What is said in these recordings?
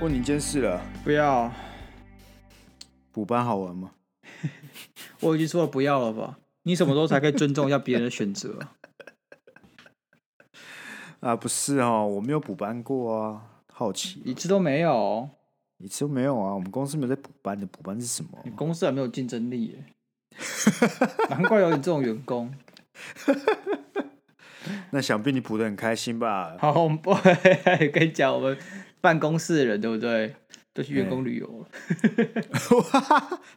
问你一件事了，不要补班好玩吗？我已经说了不要了吧？你什么时候才可以尊重一下别人的选择啊？啊，不是哦，我没有补班过啊，好奇一次都没有，一次都没有啊。我们公司没有在补班的，补班是什么？你公司还没有竞争力耶，难怪有你这种员工。那想必你补的很开心吧？好，我们不会跟你讲，我们办公室的人对不对？都去员工旅游了。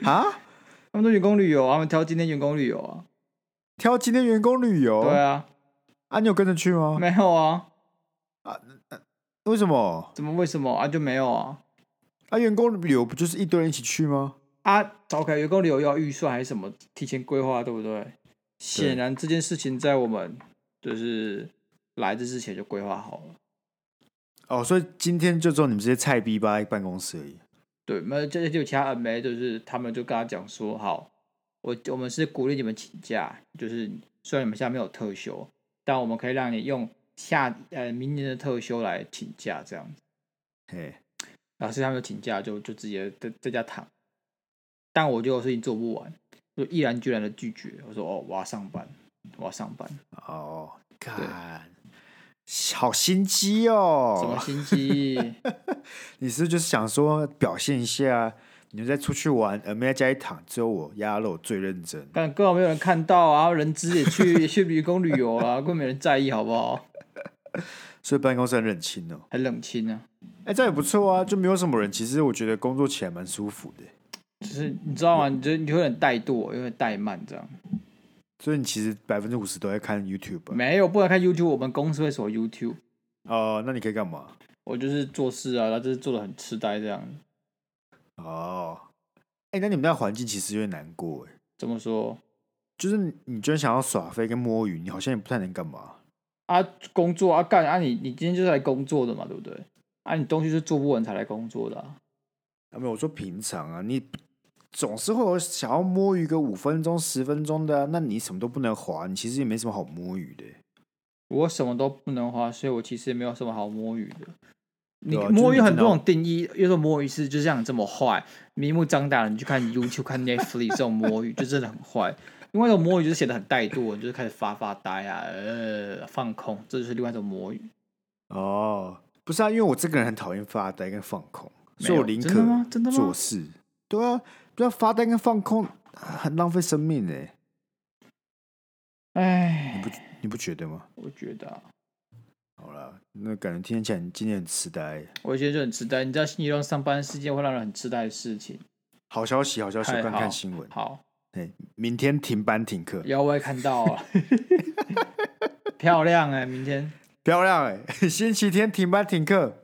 啊？他们都员工旅游，他们挑今天员工旅游啊？挑今天员工旅游？对啊。啊，你有跟着去吗？没有啊。啊？为什么？怎么为什么啊？就没有啊？啊，员工旅游不就是一堆人一起去吗？啊，OK，员工旅游要预算还是什么？提前规划对不对？对。显然这件事情在我们就是来这之前就规划好了。哦，所以今天就只有你们这些菜逼吧在办公室而已。对，没有，这就其他 MA，就是他们就跟他讲说，好，我我们是鼓励你们请假，就是虽然你们现在没有特休。但我们可以让你用下呃明年的特休来请假这样子，嘿，老师他们请假就就直接在在家躺，但我就有事情做不完，就毅然决然的拒绝。我说哦，我要上班，我要上班。哦，看，好心机哦，什么心机？你是不是就是想说表现一下？你们在出去玩，而，没在家里躺，只有我鸭肉最认真。但根本没有人看到啊，人资也去也去员工旅游啊，根本没人在意，好不好？所以办公室很冷清哦，很冷清啊。哎、欸，这也不错啊，就没有什么人。其实我觉得工作起来蛮舒服的。就是你知道吗？你就你就会很怠惰，有点怠慢这样。所以你其实百分之五十都在看 YouTube。没有，不能看 YouTube。我们公司会锁 YouTube。哦、呃，那你可以干嘛？我就是做事啊，他就是做的很痴呆这样。哦，哎、欸，那你们那环境其实有点难过哎。怎么说？就是你居然想要耍飞跟摸鱼，你好像也不太能干嘛啊？工作啊，干啊你！你你今天就是来工作的嘛，对不对？啊，你东西是做不完才来工作的啊？啊没有，我说平常啊，你总是会有想要摸鱼个五分钟、十分钟的啊，那你什么都不能滑，你其实也没什么好摸鱼的。我什么都不能滑，所以我其实也没有什么好摸鱼的。你摸鱼很多种定义，有时候摸鱼是就像这么坏，明目张胆的你去看 YouTube、看 Netflix 这种摸鱼就真的很坏。另外一种摸鱼就是显得很怠惰，你就是开始发发呆啊，呃，放空，这就是另外一种摸鱼。哦，不是啊，因为我这个人很讨厌发呆跟放空，所以我宁可做事。对啊，不要发呆跟放空，很浪费生命哎。哎，你不你不觉得吗？我觉得啊。好了，那感觉听起来你今天很痴呆。我今天就很痴呆，你知道星期六上班是件会让人很痴呆的事情。好消息，好消息，观看新闻。好，哎，明天停班停课。有，我也看到了。漂亮哎，明天漂亮哎，星期天停班停课，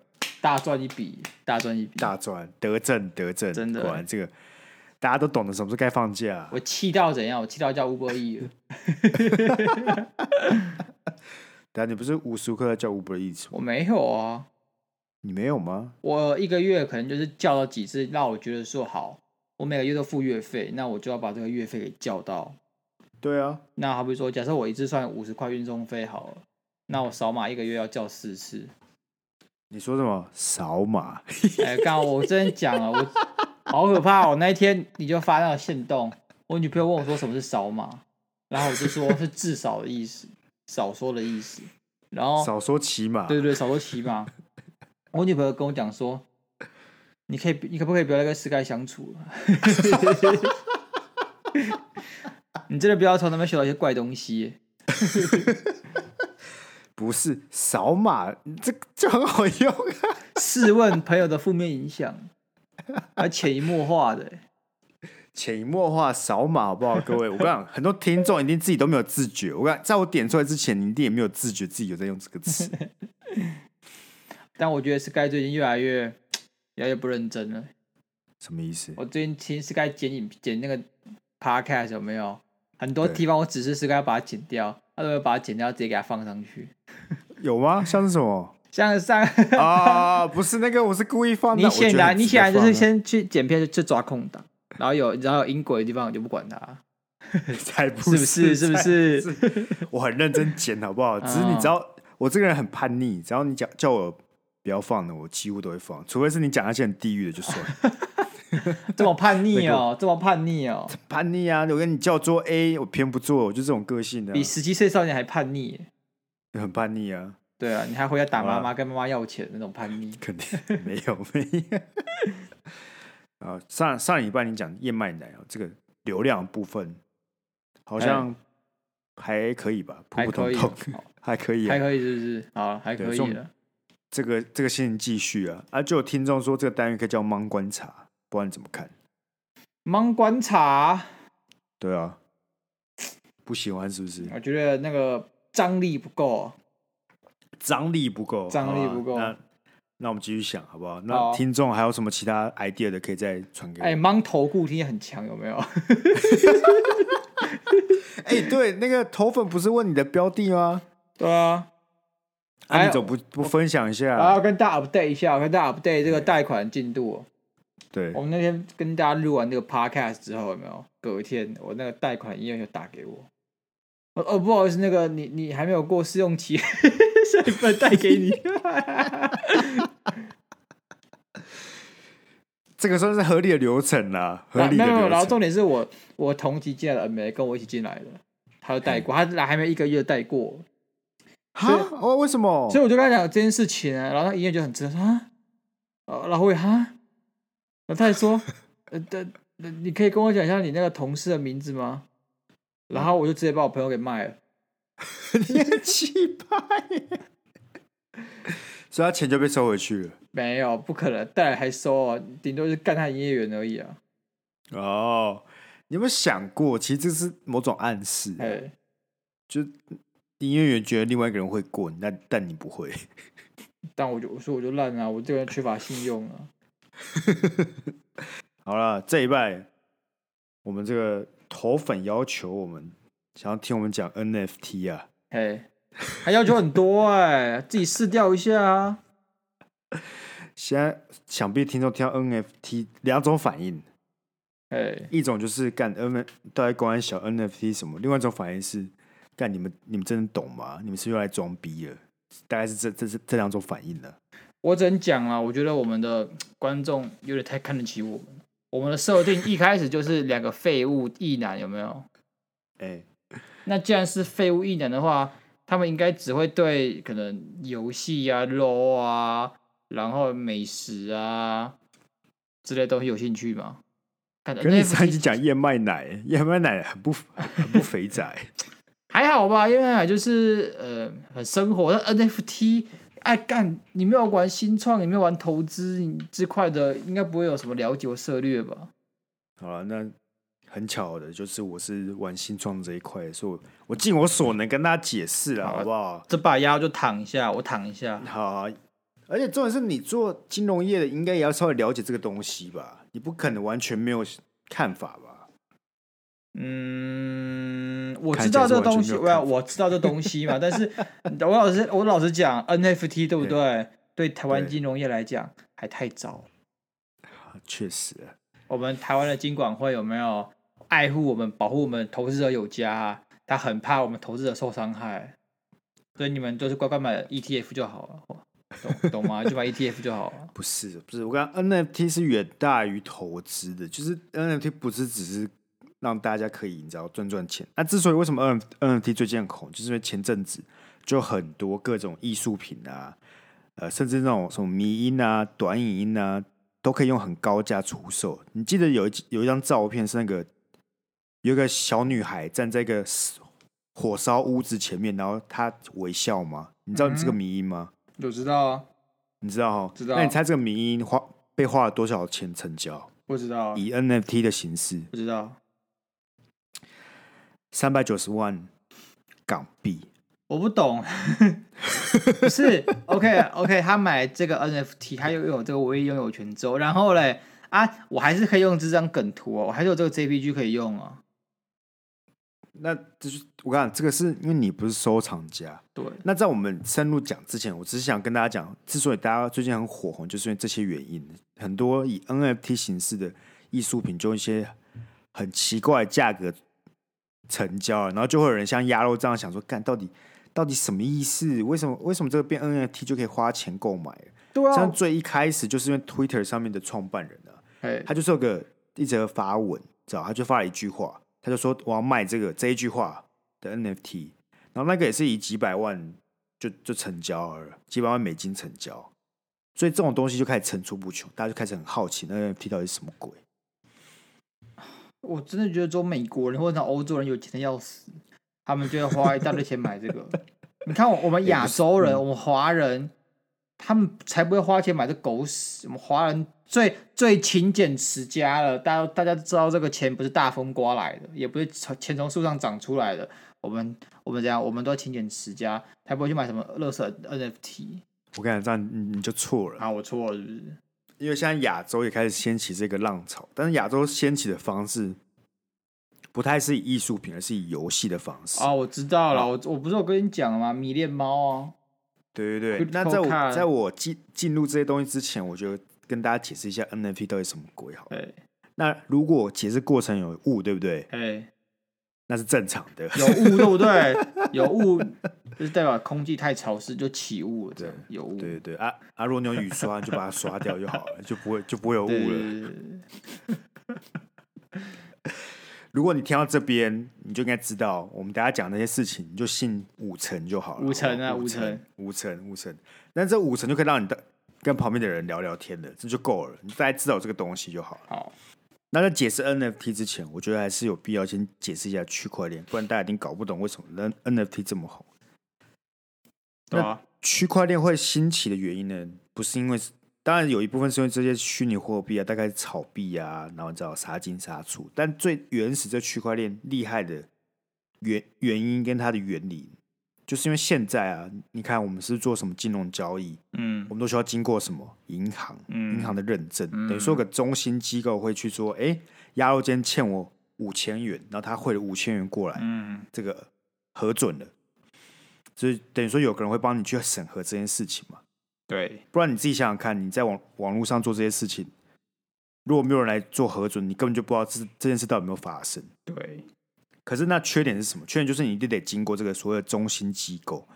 大赚一笔，大赚一笔，大赚，得正得正，真的。果然这个大家都懂得什么时候该放假。我气到怎样？我气到叫 Uber Eats 但你不是无时无刻在叫吴伯义吗？我没有啊，你没有吗？我一个月可能就是叫了几次，让我觉得说好，我每个月都付月费，那我就要把这个月费给叫到。对啊，那好比说，假设我一次算五十块运送费好了，那我扫码一个月要叫四次。你说什么？扫码？哎，刚好我真讲了，我好可怕哦！那一天你就发那个线动，我女朋友问我说什么是扫码，然后我就说是至少的意思。少说的意思，然后少说起码，对对，少说起码。我女朋友跟我讲说，你可以，你可不可以不要跟 Sky 相处了？你真的不要从那边学到一些怪东西。不是扫码，这就很好用啊。试问朋友的负面影响，还潜移默化的。潜移默化扫码好不好？各位，我跟你讲，很多听众一定自己都没有自觉。我讲，在我点出来之前，你一定也没有自觉自己有在用这个词。但我觉得 Sky 最近越来越越来越不认真了。什么意思？我最近听 Sky 剪影剪那个 Podcast 有没有？很多地方我只是 Sky 要把它剪掉，他都会把它剪掉，直接给它放上去。有吗？像是什么？像上啊，不是那个，我是故意放的。你显然，你显然就是先去剪片，就抓空档。然后有然后有音轨的地方我就不管它，才不是是不是是不是？我很认真剪好不好？只是你知道，我这个人很叛逆，只要你讲叫我不要放的，我几乎都会放，除非是你讲那些很地狱的就算了。这么叛逆哦，这么叛逆哦，叛逆啊！我跟你叫做 A，我偏不做，我就这种个性的，比十七岁少年还叛逆，很叛逆啊！对啊，你还回来打妈妈，跟妈妈要钱那种叛逆，肯定没有没有。啊，上上礼拜你讲燕麦奶啊这个流量部分，好像还可以吧？普普通通，还可以，还可以，是不是？好，还可以了。这个这个先继续啊！啊，就有听众说这个单元可以叫“芒观察”，不知道你怎么看？芒观察，对啊，不喜欢是不是？我觉得那个张力不够。张力不够，张力不够。那那我们继续想好不好？那听众还有什么其他 idea 的可以再传给我？哎，芒投顾听起来很强，有没有？哎，对，那个头粉不是问你的标的吗？对啊。哎，你怎么不不分享一下？我要跟大家 update 一下，我跟大家 update 这个贷款进度。对，我们那天跟大家录完这个 podcast 之后，有没有？隔一天，我那个贷款医院就打给我。哦，不好意思，那个你你还没有过试用期。所以不能带给你，这个算是合理的流程啦。合理的流程。然后重点是我我同级进来的没跟我一起进来的，他有带过，他来还没一个月带过。哈？哦，为什么？所以我就跟他讲这件事情啊，然后他一眼就很直说啊，然后我哈，然后他还说，呃，你可以跟我讲一下你那个同事的名字吗？然后我就直接把我朋友给卖了。你很气派，所以他钱就被收回去了。没有，不可能，带来还收啊，顶多是干他营业员而已啊。哦，你有没有想过，其实这是某种暗示？哎，就营业员觉得另外一个人会过，但但你不会。但我就我说我就烂啊，我这个人缺乏信用啊。好了，这一拜我们这个头粉要求我们。想要听我们讲 NFT 啊？嘿，还要求很多哎、欸，自己试掉一下啊。现在想必听众听到 NFT 两种反应，哎，一种就是干 N，都在关小 NFT 什么；另外一种反应是干你们你们真的懂吗？你们是用来装逼了？大概是这这是这两种反应了。我只能讲啊，我觉得我们的观众有点太看得起我们。我们的设定一开始就是两个废物异男，有没有？哎。那既然是废物异男的话，他们应该只会对可能游戏啊、LOL 啊，然后美食啊之类东西有兴趣吗？跟你上一集讲燕麦奶，燕麦奶很不很不肥仔，还好吧？燕麦奶就是呃很生活。那 NFT 爱干，你没有玩新创，你没有玩投资，你这块的应该不会有什么了解或策略吧？好了，那。很巧的，就是我是玩新创这一块，所以我我尽我所能跟大家解释了，好不好？这把腰就躺一下，我躺一下。好，而且重点是你做金融业的，应该也要稍微了解这个东西吧？你不可能完全没有看法吧？嗯，我知道这个东西，我我知道这东西嘛。但是我老实我老实讲，NFT 对不对？对台湾金融业来讲还太早。确实，我们台湾的金管会有没有？爱护我们，保护我们投资者有加，他很怕我们投资者受伤害，所以你们就是乖乖买 ETF 就好了，懂懂吗？就买 ETF 就好了。不是不是，我刚 NFT 是远大于投资的，就是 NFT 不是只是让大家可以你知道赚赚钱。那之所以为什么 N NFT 最近很红，就是因为前阵子就很多各种艺术品啊，呃，甚至那种什么迷音啊、短影音啊，都可以用很高价出售。你记得有一有一张照片是那个。有一个小女孩站在一个火烧屋子前面，然后她微笑吗？你知道你这个迷音吗？我知道啊，你知道哈？知道。那你猜这个迷音花被花了多少钱成交？不知道。以 NFT 的形式，不知道。三百九十万港币。我不懂。不是，OK OK，他买这个 NFT，他又拥有这个唯一拥有权之后，然后嘞啊，我还是可以用这张梗图哦，我还是有这个 JPG 可以用哦。那就是我讲这个是因为你不是收藏家，对。那在我们深入讲之前，我只是想跟大家讲，之所以大家最近很火红，就是因为这些原因。很多以 NFT 形式的艺艺术品就一些很奇怪的价格成交了，然后就会有人像鸭肉这样想说，干到底到底什么意思？为什么为什么这个变 NFT 就可以花钱购买？对啊，像最一开始就是因为 Twitter 上面的创办人啊，嘿他就是有个一则发文，知道他就发了一句话，他就说我要卖这个这一句话的 NFT，然后那个也是以几百万就就成交了，几百万美金成交，所以这种东西就开始层出不穷，大家就开始很好奇那 NFT 到底是什么鬼。我真的觉得，只有美国人或者欧洲人有钱的要死，他们就要花一大堆钱买这个。你看我，我们亚洲人，我们华人，他们才不会花钱买这狗屎。我们华人最最勤俭持家了，大家大家都知道这个钱不是大风刮来的，也不是从钱从树上长出来的。我们我们这样，我们都要勤俭持家，才不会去买什么垃圾 NFT。我跟你讲，这样你你就错了啊！我错了，是不是？因为现在亚洲也开始掀起这个浪潮，但是亚洲掀起的方式不太是以艺术品，而是以游戏的方式。哦，我知道了，我我不是有跟你讲了吗？迷恋猫啊，对对对。那在我在我进进入这些东西之前，我就跟大家解释一下 NFT 到底什么鬼好。对。那如果解释过程有误，对不对？哎。那是正常的，有雾对不对？有雾就是代表空气太潮湿就起雾了，对，有雾。对对对啊啊！如果你有雨刷，就把它刷掉就好了，就不会就不会有雾了。如果你听到这边，你就应该知道，我们大家讲那些事情，你就信五成就好了。五成啊，五成，五成，五成。但这五成就可以让你的跟旁边的人聊聊天了，这就够了。你大家知道这个东西就好了。好。那在解释 NFT 之前，我觉得还是有必要先解释一下区块链，不然大家一定搞不懂为什么 NFT 这么红。对啊，区块链会兴起的原因呢，不是因为，当然有一部分是因为这些虚拟货币啊，大概是炒币啊，然后你知道杀进杀出，但最原始这区块链厉害的原原因跟它的原理。就是因为现在啊，你看我们是做什么金融交易，嗯，我们都需要经过什么银行，嗯，银行的认证，嗯、等于说个中心机构会去说，哎、欸，鸭肉今天欠我五千元，然后他汇了五千元过来，嗯，这个核准了，所以等于说有个人会帮你去审核这件事情嘛，对，不然你自己想想看，你在网网络上做这些事情，如果没有人来做核准，你根本就不知道这这件事到底有没有发生，对。可是那缺点是什么？缺点就是你一定得经过这个所谓的中心机构，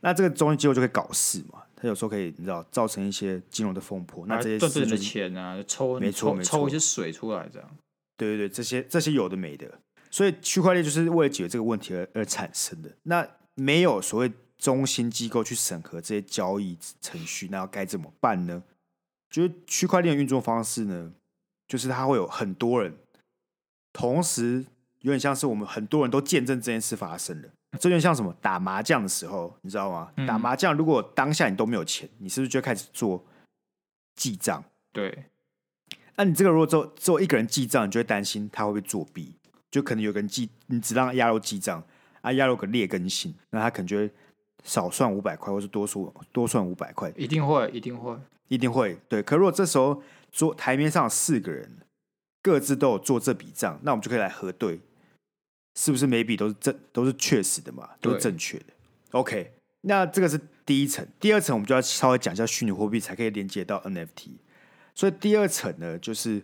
那这个中心机构就可以搞事嘛。他有时候可以你知道造成一些金融的风波，那这些赚的钱啊，抽没错没错，抽一些水出来这样。对对对，这些这些有的没的，所以区块链就是为了解决这个问题而而产生的。那没有所谓中心机构去审核这些交易程序，那要该怎么办呢？就是区块链的运作方式呢，就是它会有很多人同时。有点像是我们很多人都见证这件事发生了，这有点像什么？打麻将的时候，你知道吗？嗯、打麻将如果当下你都没有钱，你是不是就开始做记账？对。那你这个如果只有只有一个人记账，你就会担心他会不会作弊？就可能有个人记，你只让鸭肉记账，啊，鸭肉个劣根性，那他可能就会少算五百块，或是多数多算五百块。一定会，一定会，一定会。对。可如果这时候桌台面上四个人各自都有做这笔账，那我们就可以来核对。是不是每笔都是正都是确实的嘛？都是正确的。OK，那这个是第一层，第二层我们就要稍微讲一下虚拟货币，才可以连接到 NFT。所以第二层呢，就是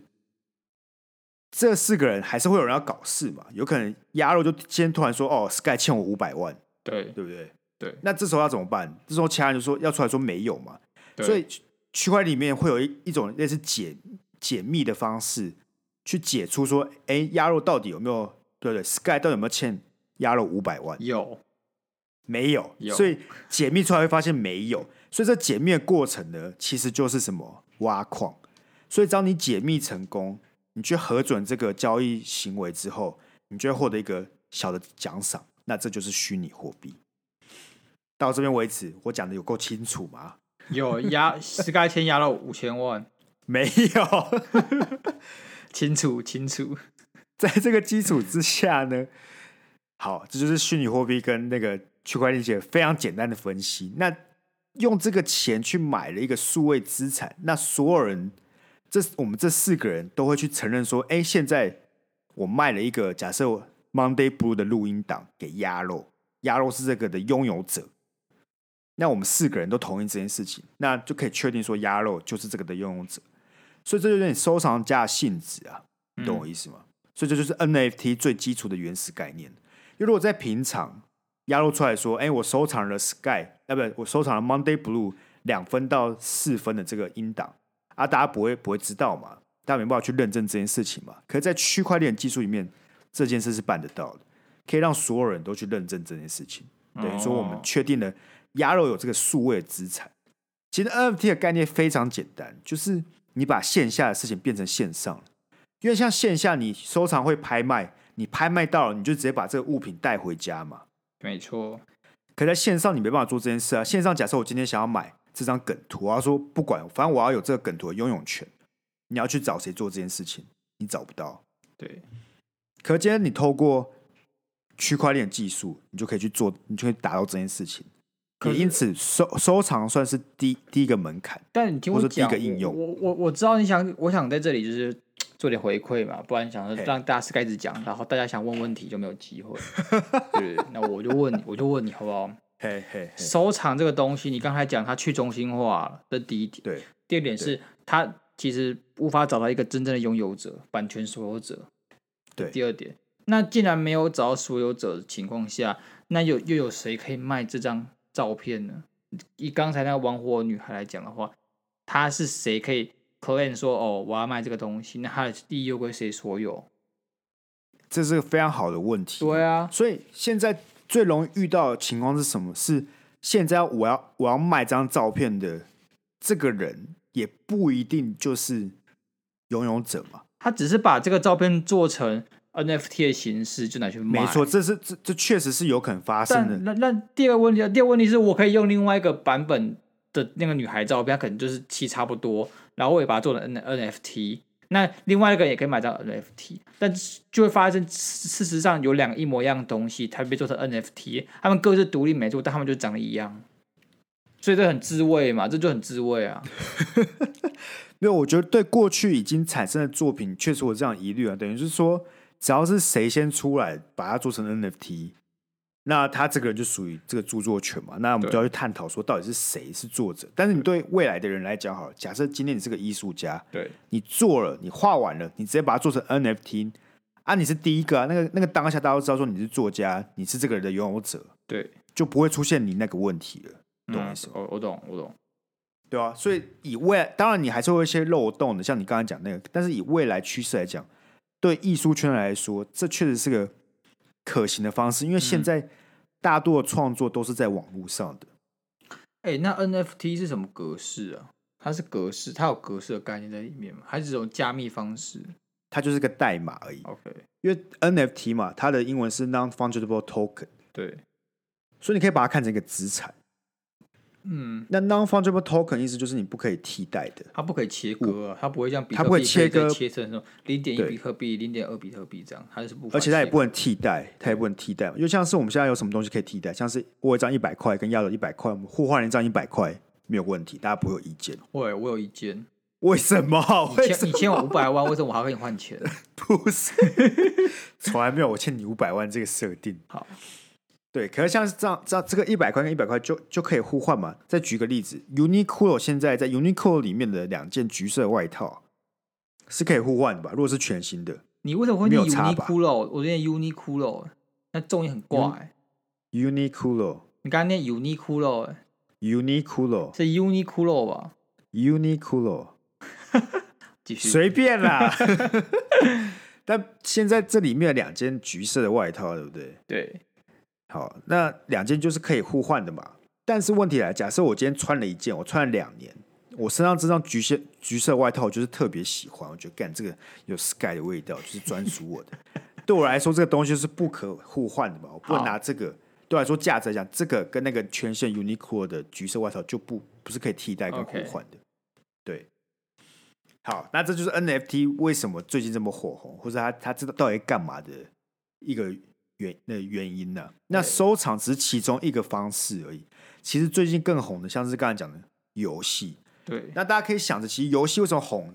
这四个人还是会有人要搞事嘛？有可能鸭肉就今天突然说：“哦，Sky 欠我五百万。”对，对不对？对。那这时候要怎么办？这时候其他人就说要出来说没有嘛？所以区块链里面会有一一种类似解解密的方式，去解出说：“哎，鸭肉到底有没有？”对对，Sky 到底有没有欠鸭肉五百万？有，没有？有。所以解密出来会发现没有。所以这解密的过程呢，其实就是什么挖矿。所以只要你解密成功，你去核准这个交易行为之后，你就会获得一个小的奖赏。那这就是虚拟货币。到这边为止，我讲的有够清楚吗？有压 Sky 欠鸭肉五千万？没有，清 楚清楚。在这个基础之下呢，好，这就是虚拟货币跟那个区块链界非常简单的分析。那用这个钱去买了一个数位资产，那所有人，这我们这四个人都会去承认说，哎，现在我卖了一个假设 Monday Blue 的录音档给鸭肉，鸭肉是这个的拥有者。那我们四个人都同意这件事情，那就可以确定说鸭肉就是这个的拥有者。所以这就有点收藏家的性质啊。你懂我意思吗？嗯、所以这就是 NFT 最基础的原始概念。因为如果在平常鸭肉出来说，哎，我收藏了 Sky，啊不，我收藏了 Monday Blue 两分到四分的这个音档啊，大家不会不会知道嘛？大家没办法去认证这件事情嘛？可是，在区块链技术里面，这件事是办得到的，可以让所有人都去认证这件事情。等于说，我们确定了鸭肉有这个数位资产。其实 NFT 的概念非常简单，就是你把线下的事情变成线上。因为像线下你收藏会拍卖，你拍卖到了，你就直接把这个物品带回家嘛。没错。可在线上你没办法做这件事啊。线上假设我今天想要买这张梗图，我要说不管，反正我要有这个梗图的拥有权。你要去找谁做这件事情，你找不到。对。可今天你透过区块链技术，你就可以去做，你就可以达到这件事情。可因此收收藏算是第第一个门槛，但你听我讲，第一个应用。我我我知道你想，我想在这里就是做点回馈嘛，不然想让大家是开始讲，然后大家想问问题就没有机会。对，那我就问你，我就问你好不好？嘿嘿，收藏这个东西，你刚才讲它去中心化了，这第一点。对，第二点是它其实无法找到一个真正的拥有者，版权所有者。对，第二点，那既然没有找到所有者的情况下，那又又有谁可以卖这张？照片呢？以刚才那个玩火女孩来讲的话，她是谁可以 claim 说哦，我要卖这个东西？那她的地又归谁所有？这是个非常好的问题。对啊，所以现在最容易遇到的情况是什么？是现在我要我要卖这张照片的这个人，也不一定就是拥有者嘛。他只是把这个照片做成。NFT 的形式就拿去卖，没错，这是这这确实是有可能发生的。那那第二个问题，第二个问题是我可以用另外一个版本的那个女孩照片，它可能就是其差不多，然后我也把它做成 N NFT。那另外一个也可以买到 NFT，但就会发生事实上有两个一模一样的东西，它被做成 NFT，他们各自独立没错，但他们就长得一样，所以这很滋味嘛，这就很滋味啊。没有，我觉得对过去已经产生的作品确实有这样疑虑啊，等于是说。只要是谁先出来把它做成 NFT，那他这个人就属于这个著作权嘛。那我们就要去探讨说，到底是谁是作者。但是你对未来的人来讲，好了，假设今天你是个艺术家，对，你做了，你画完了，你直接把它做成 NFT，啊，你是第一个啊。那个那个当下大家都知道说你是作家，你是这个人的拥有者，对，就不会出现你那个问题了。懂我意思吗？我我懂，我懂。对啊，所以以未来，当然你还是会有一些漏洞的，像你刚才讲那个，但是以未来趋势来讲。对艺术圈来说，这确实是个可行的方式，因为现在大多的创作都是在网络上的。哎、欸，那 NFT 是什么格式啊？它是格式，它有格式的概念在里面吗？还是这种加密方式？它就是个代码而已。OK，因为 NFT 嘛，它的英文是 Non-Fungible Token。对，所以你可以把它看成一个资产。嗯，那 non-fungible token 意思就是你不可以替代的，它不可以切割啊，它不会像比特币它不会切割切成说零点一比特币、零点二比特币这样，它是不，而且它也不能替代，它也不能替代，就像是我们现在有什么东西可以替代，像是我有一张一百块跟亚柔一百块，我们互换一张一百块没有问题，大家不会有意见。喂，我有意见。为什么？你欠你欠我五百万，为什么我还要跟你换钱？不是，从来没有我欠你五百万这个设定。好。对，可是像是这样，这样这个一百块跟一百块就就可以互换嘛？再举个例子，Uniqlo 现在在 Uniqlo 里面的两件橘色外套是可以互换的吧？如果是全新的，你为什么会念 Uniqlo？我念 Uniqlo，那重音很怪。Uniqlo，你刚刚念 Uniqlo，Uniqlo 是 Uniqlo 吧？Uniqlo，继续随便啦。但现在这里面两件橘色的外套，对不对？对。好，那两件就是可以互换的嘛。但是问题来，假设我今天穿了一件，我穿了两年，我身上这张橘色橘色外套，我就是特别喜欢，我觉得干这个有 Sky 的味道，就是专属我的。对我来说，这个东西是不可互换的嘛，我不能拿这个。对我来说，价值来讲，这个跟那个全线 Uniqlo 的橘色外套就不不是可以替代跟互换的。对，好，那这就是 NFT 为什么最近这么火红，或者他他知道到底干嘛的一个。原那原因呢、啊？那收藏只是其中一个方式而已。其实最近更红的，像是刚才讲的游戏。对，那大家可以想着，其实游戏为什么红？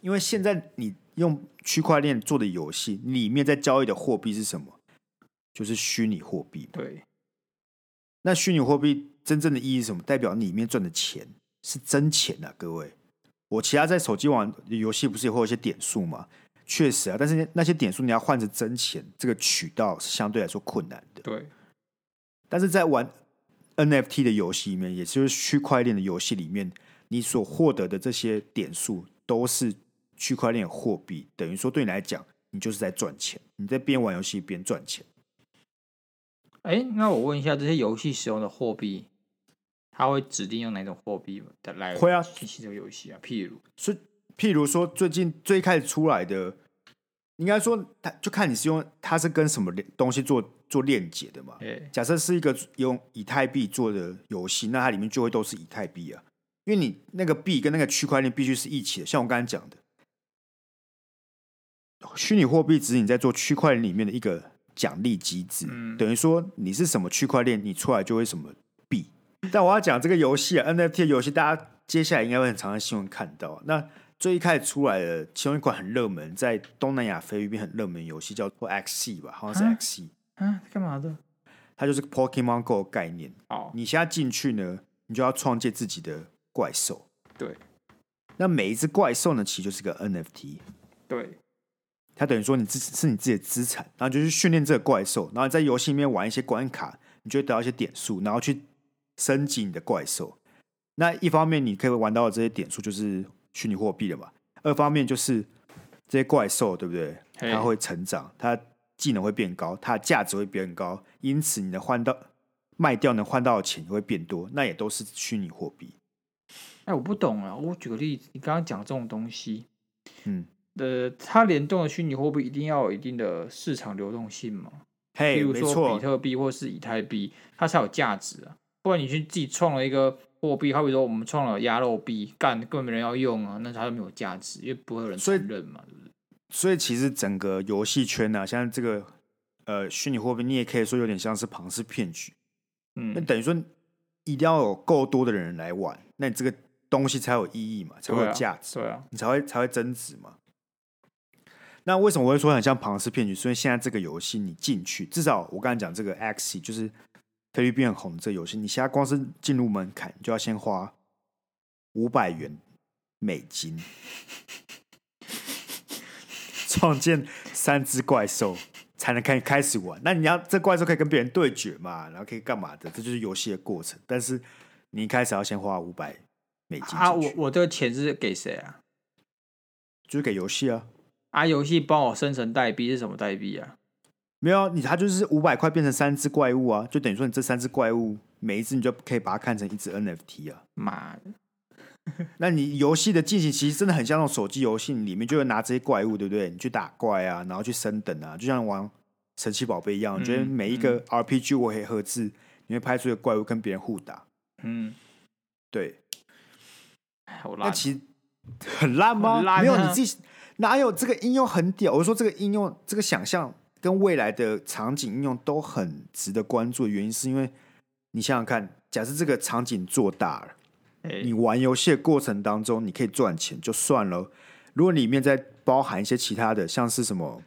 因为现在你用区块链做的游戏，里面在交易的货币是什么？就是虚拟货币。对。那虚拟货币真正的意义是什么？代表里面赚的钱是真钱啊，各位。我其他在手机玩游戏不是也会有一些点数吗？确实啊，但是那些点数你要换成真钱，这个渠道是相对来说困难的。对，但是在玩 NFT 的游戏里面，也就是区块链的游戏里面，你所获得的这些点数都是区块链货币，等于说对你来讲，你就是在赚钱，你在边玩游戏边赚钱。哎，那我问一下，这些游戏使用的货币，它会指定用哪种货币来会啊进行这个游戏啊？譬如，是譬如说，最近最开始出来的，应该说，它就看你是用它是跟什么东西做做链接的嘛。假设是一个用以太币做的游戏，那它里面就会都是以太币啊，因为你那个币跟那个区块链必须是一起的。像我刚才讲的，虚拟货币只是你在做区块链里面的一个。奖励机制，嗯、等于说你是什么区块链，你出来就会什么币。但我要讲这个游戏啊，NFT 的游戏，大家接下来应该会很常在新闻看到。那最一开始出来的其中一款很热门，在东南亚菲律宾很热门游戏叫做 XC 吧，好像是 XC。啊，干嘛的？它就是 Pokemon Go 的概念。哦，你现在进去呢，你就要创建自己的怪兽。对。那每一只怪兽呢，其实就是个 NFT。对。它等于说你自己是你自己的资产，然后就去训练这个怪兽，然后在游戏里面玩一些关卡，你就会得到一些点数，然后去升级你的怪兽。那一方面你可以玩到的这些点数就是虚拟货币了嘛，二方面就是这些怪兽对不对？它会成长，它技能会变高，它的价值会变高，因此你能换到卖掉能换到的钱也会变多，那也都是虚拟货币。哎，我不懂啊，我举个例子，你刚刚讲这种东西，嗯。呃，它联动的虚拟货币一定要有一定的市场流动性嘛？嘿，比如说比特币或是以太币，它才有价值啊。不然你去自己创了一个货币，好比说我们创了鸭肉币，干根本没人要用啊，那它就没有价值，因为不会有人承认嘛，对不对？所以其实整个游戏圈呢、啊，像这个呃虚拟货币，你也可以说有点像是庞氏骗局。嗯，那等于说一定要有够多的人来玩，那你这个东西才有意义嘛，才会有价值，对啊，对啊，你才会才会增值嘛。那为什么我会说很像庞氏骗局？所以现在这个游戏你进去，至少我刚才讲这个 X 就是菲律宾很红这游戏，你现在光是进入门槛就要先花五百元美金，创建三只怪兽才能开开始玩。那你要这怪兽可以跟别人对决嘛？然后可以干嘛的？这就是游戏的过程。但是你一开始要先花五百美金啊！我我这个钱是给谁啊？就是给游戏啊。啊！游戏帮我生成代币是什么代币啊？没有，你它就是五百块变成三只怪物啊，就等于说你这三只怪物每一只你就可以把它看成一只 NFT 啊。妈的！那你游戏的进行其实真的很像那种手机游戏，里面就会拿这些怪物，对不对？你去打怪啊，然后去升等啊，就像玩神奇宝贝一样。你觉得每一个 RPG 我黑盒子，你会拍出一个怪物跟别人互打。嗯，对。好烂。那其实 很烂吗？烂啊、没有，你自己。哪有这个应用很屌？我说这个应用，这个想象跟未来的场景应用都很值得关注的原因，是因为你想想看，假设这个场景做大了，欸、你玩游戏的过程当中，你可以赚钱就算了。如果里面再包含一些其他的，像是什么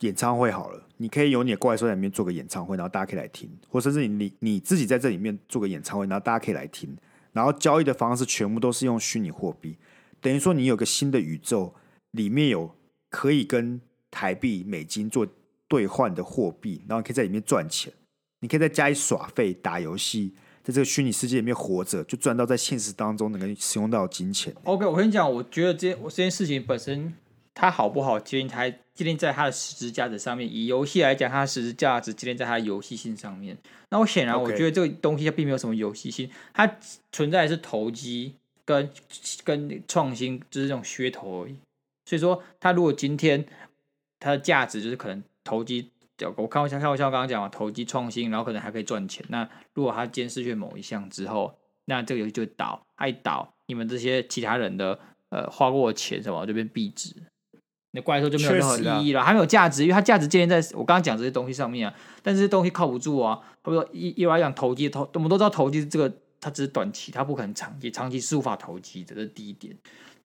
演唱会好了，你可以有你的怪兽在里面做个演唱会，然后大家可以来听，或甚至你你你自己在这里面做个演唱会，然后大家可以来听，然后交易的方式全部都是用虚拟货币。等于说，你有个新的宇宙，里面有可以跟台币、美金做兑换的货币，然后可以在里面赚钱。你可以在家里耍废、打游戏，在这个虚拟世界里面活着，就赚到在现实当中能够使用到的金钱。OK，我跟你讲，我觉得这件我这件事情本身它好不好，建立它建立在它的实质价值上面。以游戏来讲，它的实质价值建立在它的游戏性上面。那我显然我觉得这个东西它并没有什么游戏性，它存在的是投机。跟跟创新就是这种噱头而已，所以说它如果今天它的价值就是可能投机，我开玩笑，开玩笑，刚刚讲嘛，投机创新，然后可能还可以赚钱。那如果它今天失去某一项之后，那这个游戏就会倒，它一倒，你们这些其他人的呃花过的钱什么就变币值，那怪兽就没有任何意义了，还没有价值，因为它价值建立在我刚刚讲这些东西上面啊。但是这些东西靠不住啊，比如说一一来讲投机投，我们都知道投机这个。它只是短期，它不可能长期，长期是无法投机的。这是第一点。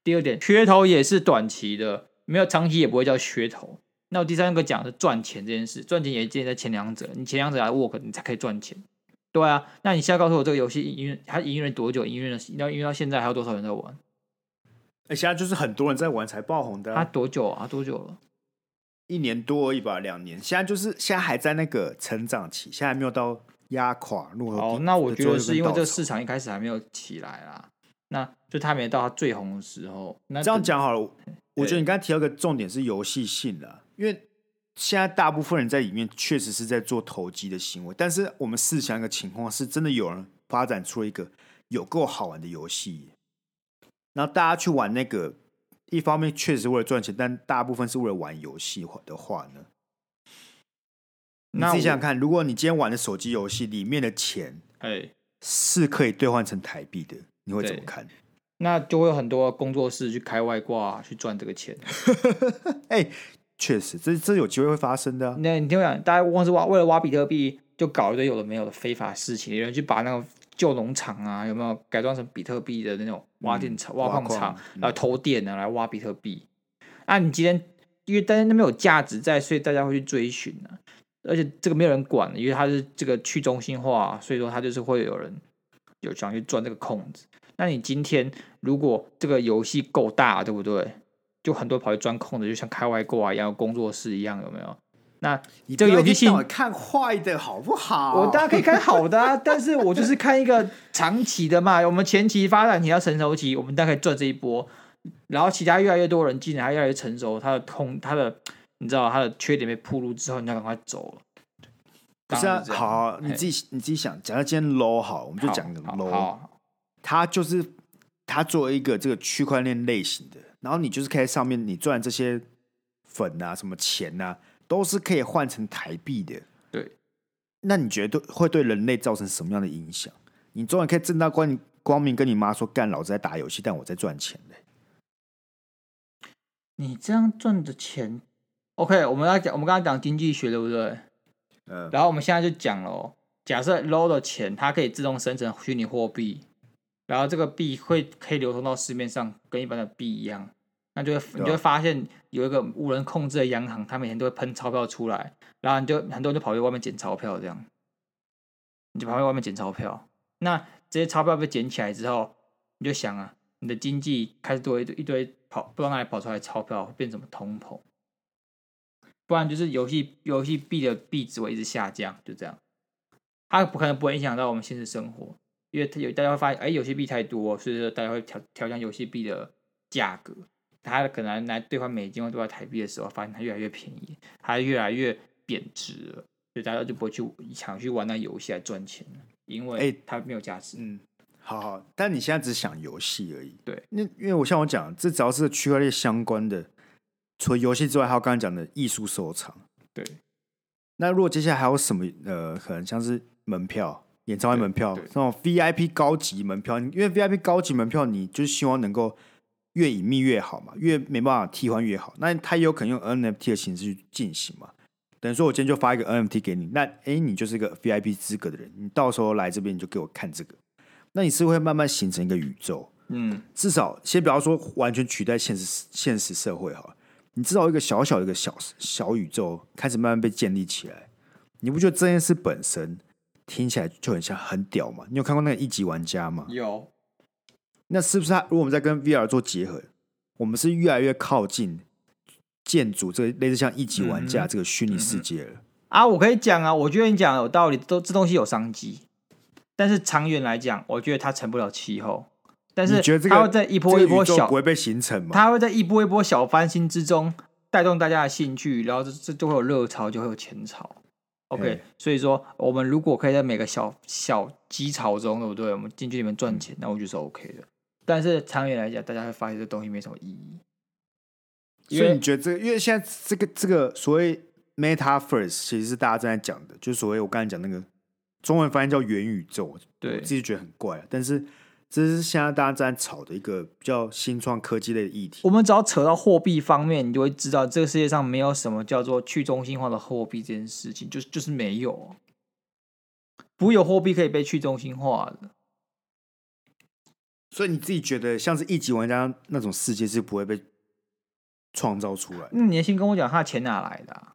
第二点，噱头也是短期的，没有长期也不会叫噱头。那我第三个讲的是赚钱这件事，赚钱也建立在前两者，你前两者来 work，你才可以赚钱。对啊，那你现在告诉我这个游戏营运，它营运了多久？营运了，要营运到现在还有多少人在玩？哎，现在就是很多人在玩才爆红的、啊。他多久啊？多久了？一年多而已吧，两年。现在就是现在还在那个成长期，现在还没有到压垮落。哦，那我觉得是因为这个市场一开始还没有起来啦。那就它没到他最红的时候。那这样讲好了，我觉得你刚才提到一个重点是游戏性的，因为现在大部分人在里面确实是在做投机的行为。但是我们试想一个情况，是真的有人发展出了一个有够好玩的游戏，然后大家去玩那个，一方面确实是为了赚钱，但大部分是为了玩游戏的话呢？你自己想想看，如果你今天玩的手机游戏里面的钱，哎，是可以兑换成台币的。你会怎么看？那就会有很多工作室去开外挂去赚这个钱。哎、欸，确实，这这有机会会发生的、啊。那你听我讲，大家光是挖为了挖比特币，就搞一堆有的没有的非法事情，有人去把那个旧农场啊，有没有改装成比特币的那种挖电厂、嗯、挖矿场，然后偷电啊来挖比特币。啊、你今天因为大家那边有价值在，所以大家会去追寻呢、啊。而且这个没有人管，因为它是这个去中心化，所以说它就是会有人。有想去钻这个空子，那你今天如果这个游戏够大，对不对？就很多跑去钻空子，就像开外挂一样，工作室一样，有没有？那你这个游戏性看坏的好不好？我当然可以看好的啊，但是我就是看一个长期的嘛。我们前期发展，你要成熟期，我们大概赚这一波，然后其他越来越多人进来，越来越成熟，它的空，它的你知道它的缺点被暴露之后，你要赶快走了。不是啊，好，好，你自己你自己想，讲到今天 low 好，我们就讲个 low，它就是它作为一个这个区块链类型的，然后你就是可以在上面你赚这些粉啊、什么钱啊，都是可以换成台币的。对，那你觉得会对人类造成什么样的影响？你终于可以正大光光明跟你妈说，干，老子在打游戏，但我在赚钱嘞。你这样赚的钱，OK，我们要讲，我们刚刚讲经济学，对不对？嗯，然后我们现在就讲了，假设 low 的钱它可以自动生成虚拟货币，然后这个币会可以流通到市面上，跟一般的币一样，那就会你就会发现有一个无人控制的央行，它每天都会喷钞票出来，然后你就很多人就跑去外面捡钞票，这样，你就跑去外面捡钞票，那这些钞票被捡起来之后，你就想啊，你的经济开始多一堆一堆跑不知道哪里跑出来钞票，会变什么通膨？不然就是游戏游戏币的币值会一直下降，就这样。它不可能不会影响到我们现实生活，因为它有大家会发现，哎，游戏币太多，所以说大家会调调降游戏币的价格。它可能来兑换美金或兑换台币的时候，发现它越来越便宜，它越来越贬值了，所以大家就不会去想去玩那游戏来赚钱了，因为它没有价值。嗯，好好，但你现在只想游戏而已。对，那因为我像我讲，这只要是区块链相关的。除了游戏之外，还有刚才讲的艺术收藏。对，那如果接下来还有什么呃，可能像是门票、演唱会门票，那种 VIP 高级门票，因为 VIP 高级门票，你就是希望能够越隐秘越好嘛，越没办法替换越好。那它也有可能用 NFT 的形式去进行嘛。等于说，我今天就发一个 NFT 给你，那哎，你就是一个 VIP 资格的人，你到时候来这边你就给我看这个，那你是会慢慢形成一个宇宙。嗯，至少先不要说完全取代现实现实社会哈。你至少一个小小的一个小小宇宙开始慢慢被建立起来，你不觉得这件事本身听起来就很像很屌嘛？你有看过那个一级玩家吗？有。那是不是他？如果我们在跟 VR 做结合，我们是越来越靠近建筑这个类似像一级玩家这个虚拟世界了？嗯嗯、啊，我可以讲啊，我觉得你讲有道理，都这东西有商机，但是长远来讲，我觉得它成不了气候。但是它会在一波一波小不会被形成吗？它会在一波一波小翻新之中带动大家的兴趣，然后这这就会有热潮，就会有前潮。OK，所以说我们如果可以在每个小小基潮中，对不对？我们进去里面赚钱，那我觉得是 OK 的。但是长远来讲，大家会发现这东西没什么意义。所以你觉得这个？因为现在这个这个所谓 Metaverse，其实是大家正在讲的，就是所谓我刚才讲那个中文翻译叫元宇宙。对，我自己觉得很怪，啊但是。这是现在大家在炒的一个比较新创科技类的议题。我们只要扯到货币方面，你就会知道这个世界上没有什么叫做去中心化的货币这件事情，就是就是没有，不会有货币可以被去中心化的。所以你自己觉得，像是一级玩家那种世界是不会被创造出来？那你先跟我讲，他的钱哪来的啊？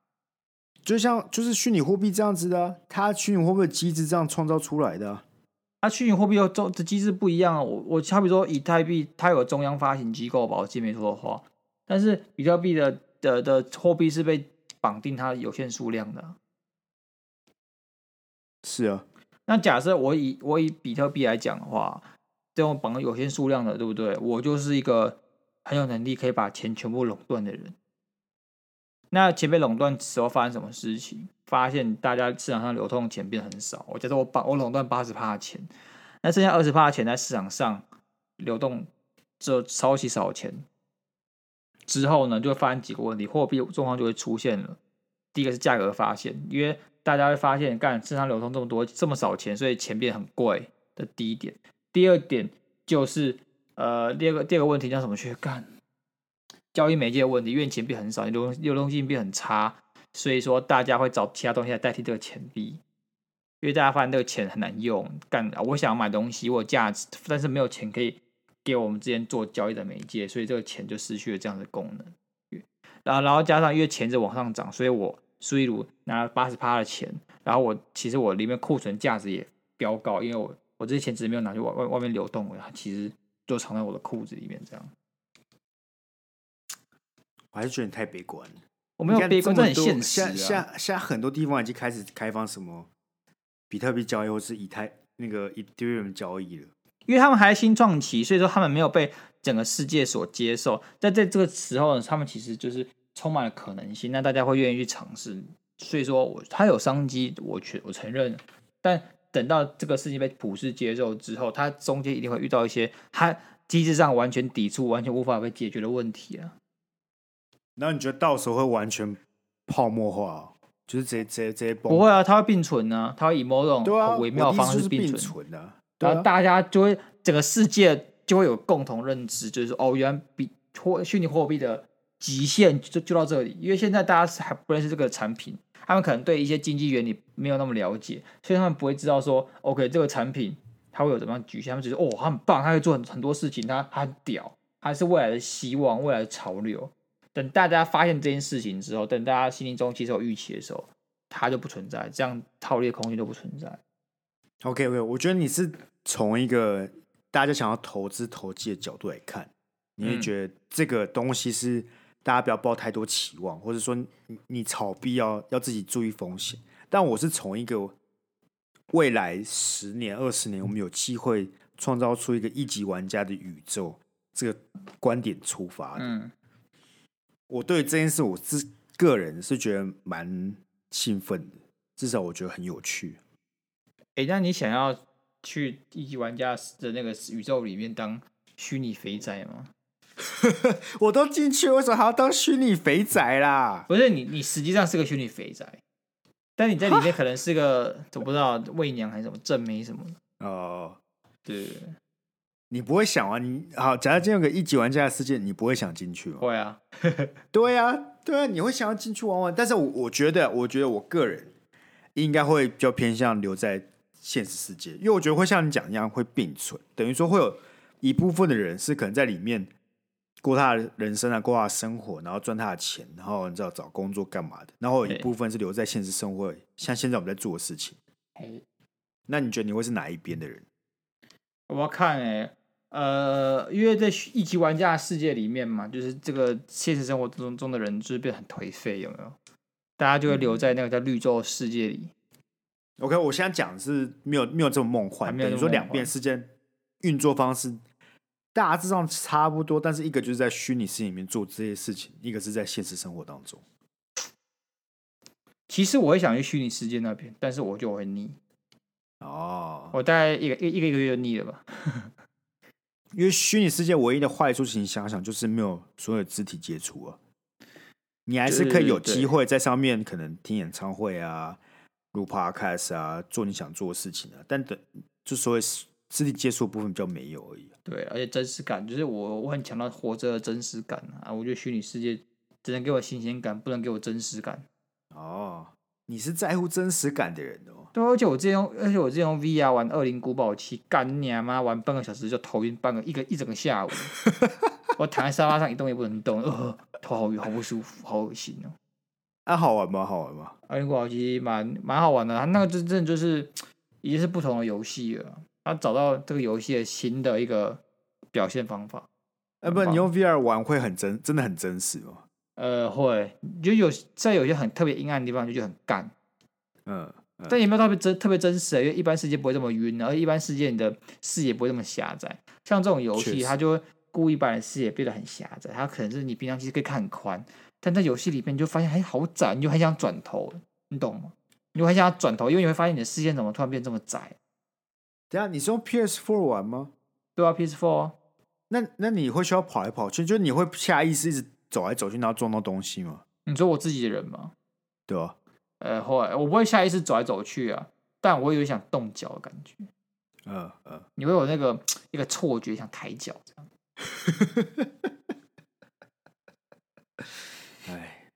就像就是虚拟货币这样子的啊，他虚拟货币的机制这样创造出来的啊。啊，虚拟货币又中的机制不一样啊。我我好比说以太币，它有中央发行机构吧，我记没错的话。但是比特币的的的货币是被绑定它有限数量的。是啊。那假设我以我以比特币来讲的话，这种绑有限数量的，对不对？我就是一个很有能力可以把钱全部垄断的人。那钱被垄断时候发生什么事情？发现大家市场上流通的钱变很少。我觉得我把我垄断八十趴的钱，那剩下二十趴的钱在市场上流动，就超级少钱。之后呢，就会发生几个问题，货币状况就会出现了。第一个是价格发现，因为大家会发现，干市场流通这么多这么少钱，所以钱变很贵的第一点。第二点就是呃，第二个第二个问题叫什么去干？交易媒介的问题，因为钱币很少，流流动性变很差，所以说大家会找其他东西来代替这个钱币，因为大家发现这个钱很难用。干，我想要买东西，我有价值，但是没有钱可以给我们之间做交易的媒介，所以这个钱就失去了这样的功能。然后，然后加上因为钱在往上涨，所以我苏一鲁拿了八十趴的钱，然后我其实我里面库存价值也飙高，因为我我这些钱只是没有拿去外外外面流动，它其实就藏在我的裤子里面这样。我还是觉得你太悲观了。我没有悲观，这很现实啊。现现现在很多地方已经开始开放什么比特币交易，或是以太那个 Ethereum 交易了。因为他们还在新创期，所以说他们没有被整个世界所接受。但在这个时候呢，他们其实就是充满了可能性，那大家会愿意去尝试。所以说我他有商机，我全我承认。但等到这个事情被普世接受之后，它中间一定会遇到一些它机制上完全抵触、完全无法被解决的问题啊。那你觉得到时候会完全泡沫化，就是这些这些这些不会啊，它会并存呢、啊，它会以某种微妙的方式并存。的、啊，然后大家就会整个世界就会有共同认知，就是说哦，原来比货虚拟货币的极限就就到这里，因为现在大家还不认识这个产品，他们可能对一些经济原理没有那么了解，所以他们不会知道说，OK，这个产品它会有怎么样局限，他们只是哦，它很棒，它可以做很很多事情，它它很屌，它是未来的希望，未来的潮流。等大家发现这件事情之后，等大家心灵中其实有预期的时候，它就不存在，这样套利的空间就不存在。Okay, 我觉得你是从一个大家想要投资投机的角度来看，你会觉得这个东西是大家不要抱太多期望，或者说你你炒币要要自己注意风险。但我是从一个未来十年、二十年，我们有机会创造出一个一级玩家的宇宙这个观点出发的。嗯。我对这件事，我自个人是觉得蛮兴奋的，至少我觉得很有趣。哎、欸，那你想要去一级玩家的那个宇宙里面当虚拟肥宅吗？我都进去，为什么还要当虚拟肥宅啦？不是你，你实际上是个虚拟肥宅，但你在里面可能是个，我不知道媚娘还是什么正妹什么的。哦，对。你不会想啊？你好，假如今天有个一级玩家的世界，你不会想进去吗？会啊，对啊，对啊，你会想要进去玩玩。但是我，我我觉得，我觉得我个人应该会比较偏向留在现实世界，因为我觉得会像你讲一样会并存，等于说会有一部分的人是可能在里面过他的人生啊，过他的生活，然后赚他的钱，然后你知道找工作干嘛的，然后有一部分是留在现实生活，像现在我们在做的事情。那你觉得你会是哪一边的人？我要看哎、欸。呃，因为在一级玩家的世界里面嘛，就是这个现实生活中中的人就是变得很颓废，有没有？大家就会留在那个叫绿洲世界里。OK，我现在讲的是没有没有这么梦幻，等于说两边世界运作方式大致上差不多，但是一个就是在虚拟世界里面做这些事情，一个是在现实生活当中。其实我会想去虚拟世界那边，但是我就会腻。哦，我大概一个一一个一个月就腻了吧。因为虚拟世界唯一的坏处，请你想想，就是没有所有肢体接触啊。你还是可以有机会在上面可能听演唱会啊、录 podcast 啊、做你想做的事情啊。但等就所谓肢体接触部分比较没有而已。对，而且真实感就是我我很强调活着的真实感啊。我觉得虚拟世界只能给我新鲜感，不能给我真实感。哦，你是在乎真实感的人哦。对，而且我之前用，而且我之前用 VR 玩《恶灵古堡七》，干你妈！玩半个小时就头晕，半个一个一整个下午，我躺在沙发上一动也不能动，呃，头好晕，好不舒服，好恶心哦。啊，好玩吗？好玩吗？《恶灵古堡七》蛮蛮好玩的，它那个真正就是已经是不同的游戏了。它找到这个游戏的新的一个表现方法。呃，不，你用 VR 玩会很真，真的很真实吗？呃，会，就有在有些很特别阴暗的地方就就很干。嗯，嗯，但也没有特别真特别真实，因为一般世界不会这么晕，而一般世界你的视野不会这么狭窄。像这种游戏，它就会故意把你的视野变得很狭窄。它可能是你平常其实可以看很宽，但在游戏里面你就发现哎好窄，你就很想转头，你懂吗？你就很想转头，因为你会发现你的视线怎么突然变这么窄。等下你是用 PS4 玩吗？对啊，PS4。那那你会需要跑来跑去，就是你会下意识一直走来走去，然后撞到东西吗？你说我自己的人吗？对啊。呃，会，我不会下意识走来走去啊，但我有想动脚的感觉。嗯嗯、呃，呃、你会有那个一个错觉，想抬脚这样。哎，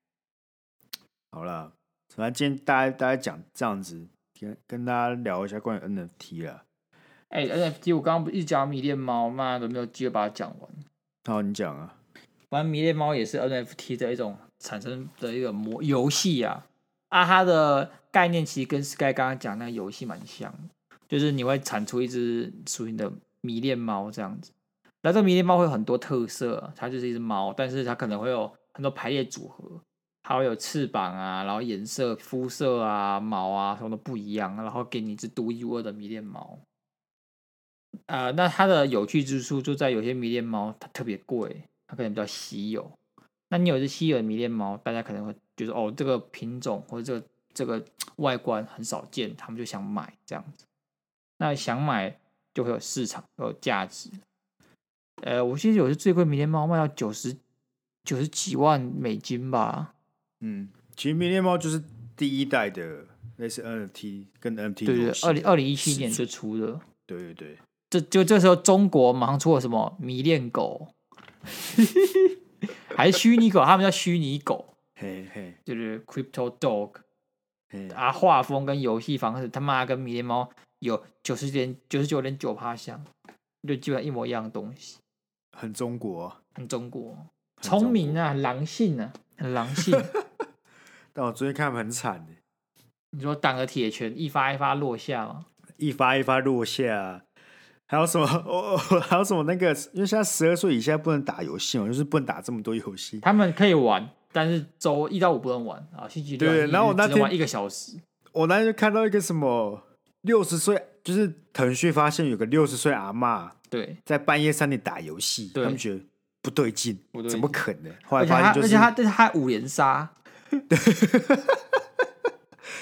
好了，反正今天大家大家讲这样子，跟跟大家聊一下关于 NFT 了。哎，NFT 我刚刚不一直讲迷恋猫，妈都没有机会把它讲完。好，你讲啊。反正迷恋猫也是 NFT 的一种产生的一个模游戏啊。啊，它的概念其实跟 Sky 刚刚讲那个游戏蛮像，就是你会产出一只属于你的迷恋猫这样子。那这迷恋猫会有很多特色，它就是一只猫，但是它可能会有很多排列组合，它会有翅膀啊，然后颜色、肤色啊、毛啊什么都不一样，然后给你一只独一无二的迷恋猫。呃，那它的有趣之处就在有些迷恋猫它特别贵，它可能比较稀有。那你有一只稀有的迷恋猫，大家可能会觉得哦，这个品种或者这个这个外观很少见，他们就想买这样子。那想买就会有市场，有价值。呃，我记得有些最贵迷恋猫卖到九十九十几万美金吧。嗯，其实迷恋猫就是第一代的类似 NFT 跟 NFT 对对，二零二零一七年就出的。对对对。这就这时候，中国马上出了什么迷恋狗，还是虚拟狗？他们叫虚拟狗，嘿嘿，就是 Crypto Dog，啊，画风跟游戏方式他妈跟迷恋猫有九十点九十九点九趴像，就基本上一模一样的东西，很中国，很中国，聪明啊，狼性啊，很狼性。但我昨天看他们很惨的，你说挡个铁拳一发一发落下吗？一发一发落下。还有什么？哦，还有什么？那个，因为现在十二岁以下不能打游戏嘛，就是不能打这么多游戏。他们可以玩，但是周一到五不能玩啊。星期六对，然后我那天玩一个小时。我那天就看到一个什么六十岁，就是腾讯发现有个六十岁阿嬷，对，在半夜三点打游戏，他们觉得不对劲，怎么可能？后来发现就是，而且他，但是他五连杀。对。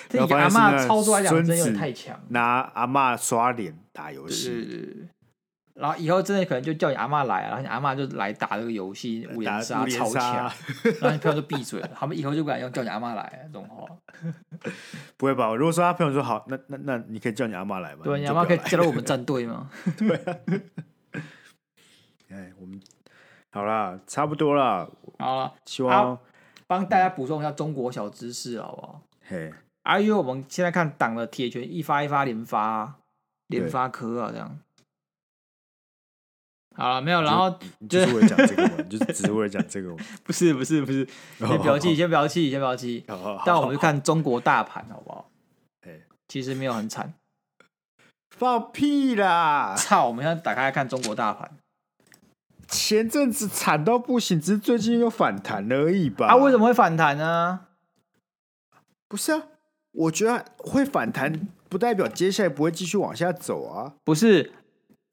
这个阿嬷操作来讲真的有点太强，拿阿嬷刷脸打游戏，然后以后真的可能就叫你阿妈来，然后你阿妈就来打这个游戏，五连杀超强，然后你朋友就闭嘴了，他们以后就不敢用叫你阿妈来这种话。不会吧？如果说他朋友说好，那那那你可以叫你阿妈来吗？对，你阿妈可以加入我们战队吗？对啊。哎，我们好啦，差不多啦。好了，希望帮大家补充一下中国小知识，好不好？嘿。啊，因为我们现在看党的铁拳一发一发连发、啊，连发科啊，这样。好了，没有，然后就，就是为了讲这个嘛，就是只是为了讲这个。不是不是不是，先不要气，先不要气，先不要气。但我们就看中国大盘好不好？其实没有很惨。放屁啦！操！我们现在打开来看中国大盘，前阵子惨到不行，只是最近又反弹而已吧？啊，为什么会反弹呢？不是啊，我觉得会反弹，不代表接下来不会继续往下走啊。不是，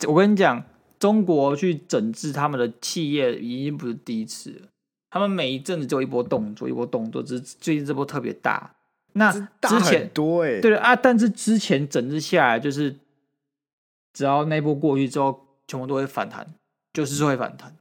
我跟你讲，中国去整治他们的企业已经不是第一次了。他们每一阵子就一波动作，一波动作，只是最近这波特别大。那之前多哎，对啊，但是之前整治下来，就是只要那波过去之后，全部都会反弹，就是说会反弹，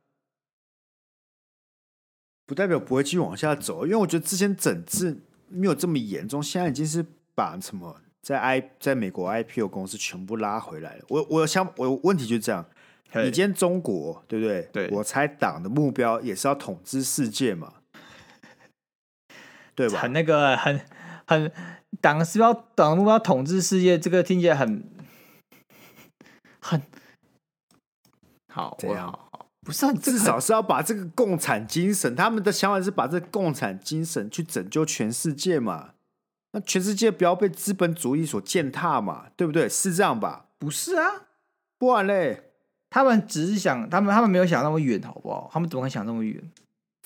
不代表不会继续往下走。因为我觉得之前整治。没有这么严重，现在已经是把什么在 I 在美国 IPO 公司全部拉回来了。我我想我问题就是这样，你今天中国对不对？对，我猜党的目标也是要统治世界嘛，对吧？很那个很很党是要党的目标要统治世界，这个听起来很很好，这样。不是，至少是要把这个共产精神，他们的想法是把这个共产精神去拯救全世界嘛？那全世界不要被资本主义所践踏嘛？对不对？是这样吧？不是啊，不然嘞，他们只是想，他们他们没有想那么远，好不好？他们怎么会想那么远？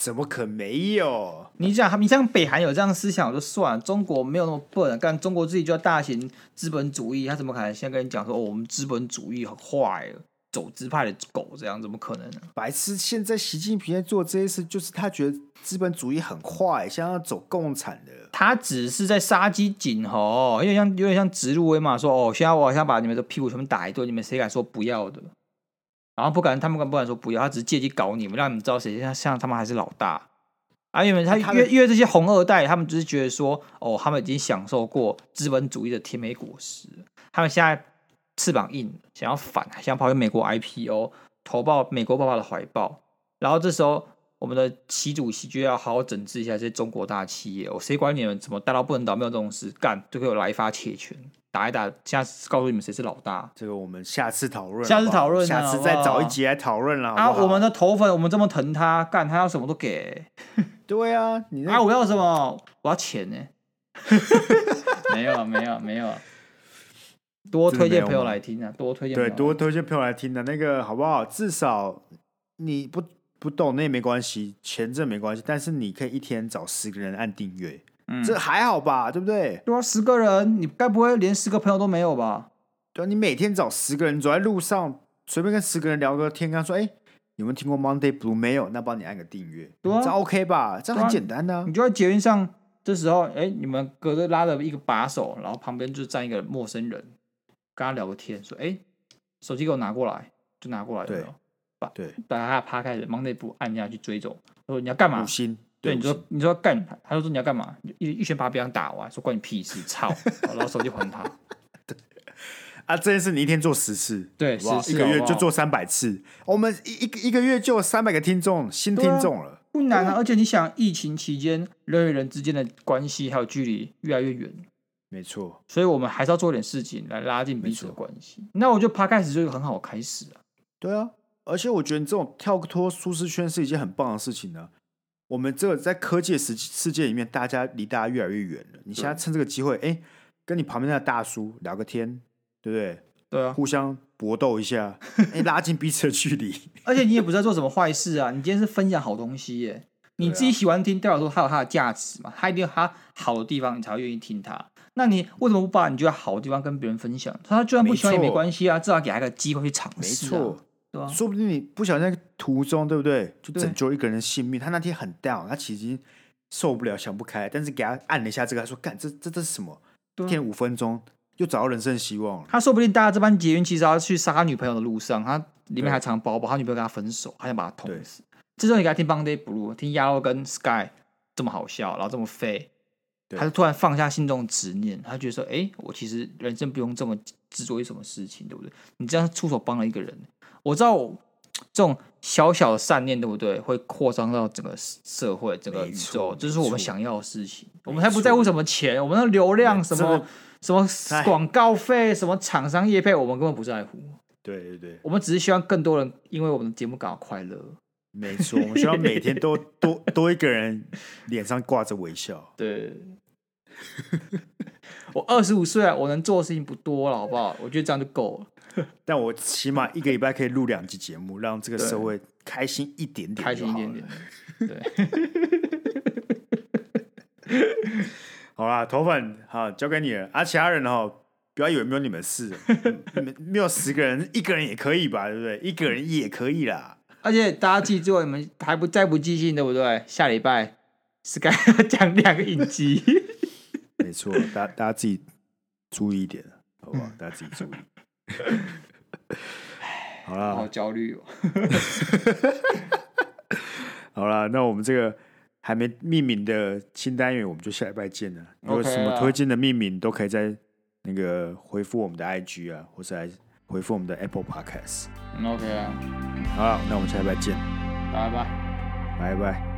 怎么可没有？你讲，你像北韩有这样的思想，我就算了。中国没有那么笨，但中国自己就要大型资本主义，他怎么可能先跟你讲说，哦，我们资本主义很坏，走资派的狗这样，怎么可能呢？白痴！现在习近平在做这些事，就是他觉得资本主义很坏，想要走共产的。他只是在杀鸡儆猴，有点像有点像植入威嘛，说哦，现在我好像把你们的屁股全部打一顿，你们谁敢说不要的？然后不敢，他们敢不敢说不要？他只是借机搞你们，让你们知道谁像像他们还是老大。啊，因为他因为因为这些红二代，他们只是觉得说，哦，他们已经享受过资本主义的甜美果实，他们现在翅膀硬，想要反，想要跑去美国 IPO，投抱美国爸爸的怀抱。然后这时候，我们的习主席就要好好整治一下这些中国大企业。哦，谁管你们怎么大到不能倒，没有这种事干，就给我来一发铁拳。打一打，下次告诉你们谁是老大。这个我们下次讨论，下次讨论，下次再找一集来讨论了。啊，我们的头粉，我们这么疼他，干他要什么都给。对啊，你啊，我要什么？我要钱呢。没有，没有，没有。多推荐朋友来听啊！多推荐，对，多推荐朋友来听的，那个好不好？至少你不不懂那也没关系，钱这没关系，但是你可以一天找十个人按订阅。嗯、这还好吧，对不对？对啊，十个人，你该不会连十个朋友都没有吧？对啊，你每天找十个人，走在路上随便跟十个人聊个天，跟他说：“哎，有没有听过 Monday Blue？没有，那帮你按个订阅，对啊，这 OK 吧？这样很简单呢、啊。你就在捷运上，这时候，哎，你们隔着拉着一个把手，然后旁边就站一个陌生人，跟他聊个天，说：“哎，手机给我拿过来，就拿过来，对，把对，把他趴开的 Monday Blue 按下去追走，说你要干嘛？”对，你说你说干，他就说你要干嘛？一一拳把别人打完，说关你屁事，操！然后手机还他。对啊，这件事你一天做十次，对，好好十次一个月就做三百次。我们一一个一个月就有三百个听众，新听众了，不难啊。而且你想，疫情期间人与人之间的关系还有距离越来越远，没错。所以我们还是要做点事情来拉近彼此的关系。那我觉得 Podcast 就是很好的开始啊。对啊，而且我觉得你这种跳脱舒适圈是一件很棒的事情呢、啊。我们这个在科技世世界里面，大家离大家越来越远了。你现在趁这个机会，哎，跟你旁边那个大叔聊个天，对不对？对啊，互相搏斗一下，哎，拉近彼此的距离。而且你也不是在做什么坏事啊，你今天是分享好东西耶。你自己喜欢听，代表说它有它的价值嘛，它一定有它好的地方，你才会愿意听它。那你为什么不把你觉得好的地方跟别人分享？他就算不喜欢也没关系啊，至少给他一个机会去尝试啊。对啊，说不定你不小心在途中，对不对？就拯救一个人的性命。他那天很 down，他其实已经受不了，想不开，但是给他按了一下这个，他说：“干，这这这是什么？”一天五分钟，又找到人生的希望了。他说不定大家这班捷运，其实要去杀他女朋友的路上，他里面还藏包包，他女朋友跟他分手，他想把他捅死。这时候你给他听 Monday Blue，听 Yellow 跟 Sky 这么好笑，然后这么废，他就突然放下心中的执念，他觉得说：“哎，我其实人生不用这么执着于什么事情，对不对？你这样出手帮了一个人。”我知道这种小小的善念，对不对？会扩张到整个社会、整个宇宙，这是我们想要的事情。我们才不在乎什么钱，我们的流量、什么什么广告费、什么厂商业配，我们根本不在乎。对对对，我们只是希望更多人因为我们的节目感到快乐。没错，我们希望每天都多多一个人脸上挂着微笑。对，我二十五岁啊，我能做的事情不多了，好不好？我觉得这样就够了。但我起码一个礼拜可以录两集节目，让这个社会开心一点点，开心一点点。对，好啦，头粉好交给你了。啊，其他人哦，不要以为没有你们事，没有十个人，一个人也可以吧？对不对？一个人也可以啦。而且大家记住，你们还不再不记性，对不对？下礼拜 Sky 要讲两个影集，没错，大家大家自己注意一点，好不好？大家自己注意。好了，好焦虑哦。好了，那我们这个还没命名的新单元，我们就下礼拜见了。有什么推荐的命名，都可以在那个回复我们的 IG 啊，或是来回复我们的 Apple Podcast。OK 啊。好，那我们下礼拜见。拜拜，拜拜。